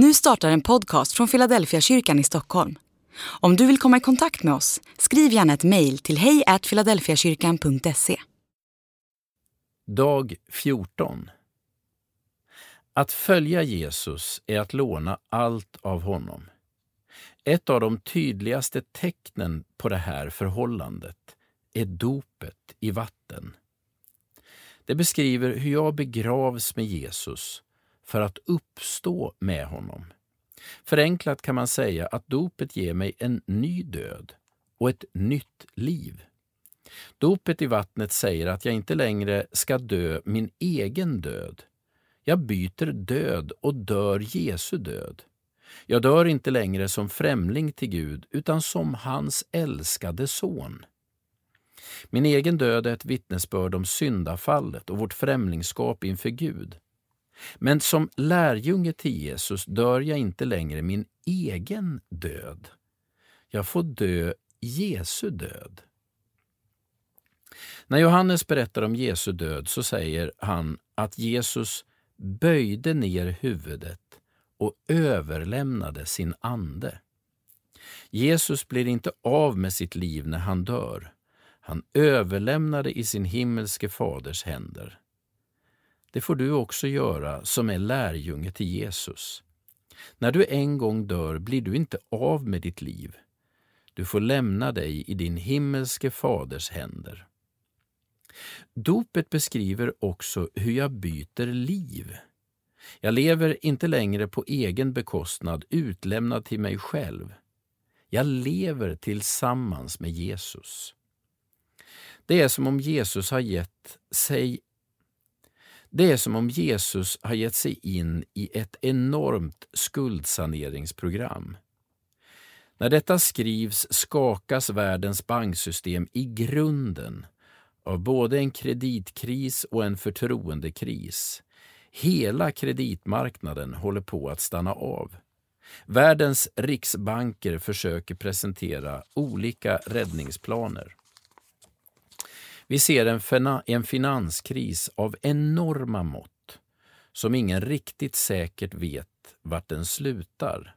Nu startar en podcast från Philadelphia kyrkan i Stockholm. Om du vill komma i kontakt med oss, skriv gärna ett mejl till hejfiladelfiakyrkan.se. Dag 14 Att följa Jesus är att låna allt av honom. Ett av de tydligaste tecknen på det här förhållandet är dopet i vatten. Det beskriver hur jag begravs med Jesus för att uppstå med honom. Förenklat kan man säga att dopet ger mig en ny död och ett nytt liv. Dopet i vattnet säger att jag inte längre ska dö min egen död. Jag byter död och dör Jesu död. Jag dör inte längre som främling till Gud utan som hans älskade son. Min egen död är ett vittnesbörd om syndafallet och vårt främlingskap inför Gud. Men som lärjunge till Jesus dör jag inte längre min egen död. Jag får dö Jesu död. När Johannes berättar om Jesu död så säger han att Jesus böjde ner huvudet och överlämnade sin ande. Jesus blir inte av med sitt liv när han dör. Han överlämnade i sin himmelske faders händer. Det får du också göra som är lärjunge till Jesus. När du en gång dör blir du inte av med ditt liv. Du får lämna dig i din himmelske faders händer. Dopet beskriver också hur jag byter liv. Jag lever inte längre på egen bekostnad, utlämnad till mig själv. Jag lever tillsammans med Jesus. Det är som om Jesus har gett sig det är som om Jesus har gett sig in i ett enormt skuldsaneringsprogram. När detta skrivs skakas världens banksystem i grunden av både en kreditkris och en förtroendekris. Hela kreditmarknaden håller på att stanna av. Världens riksbanker försöker presentera olika räddningsplaner. Vi ser en, en finanskris av enorma mått som ingen riktigt säkert vet vart den slutar.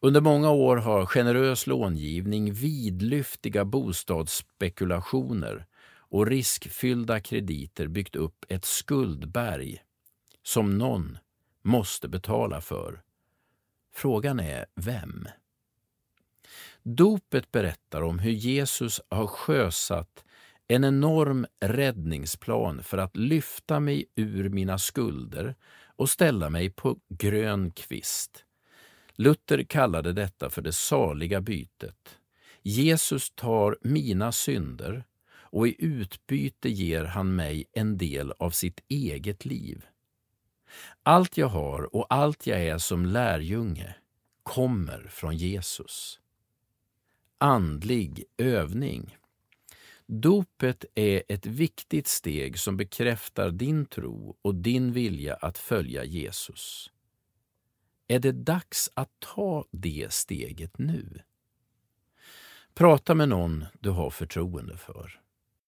Under många år har generös långivning, vidlyftiga bostadsspekulationer och riskfyllda krediter byggt upp ett skuldberg som någon måste betala för. Frågan är vem? Dopet berättar om hur Jesus har sjösatt en enorm räddningsplan för att lyfta mig ur mina skulder och ställa mig på grön kvist. Luther kallade detta för det saliga bytet. Jesus tar mina synder och i utbyte ger han mig en del av sitt eget liv. Allt jag har och allt jag är som lärjunge kommer från Jesus. Andlig övning Dopet är ett viktigt steg som bekräftar din tro och din vilja att följa Jesus. Är det dags att ta det steget nu? Prata med någon du har förtroende för.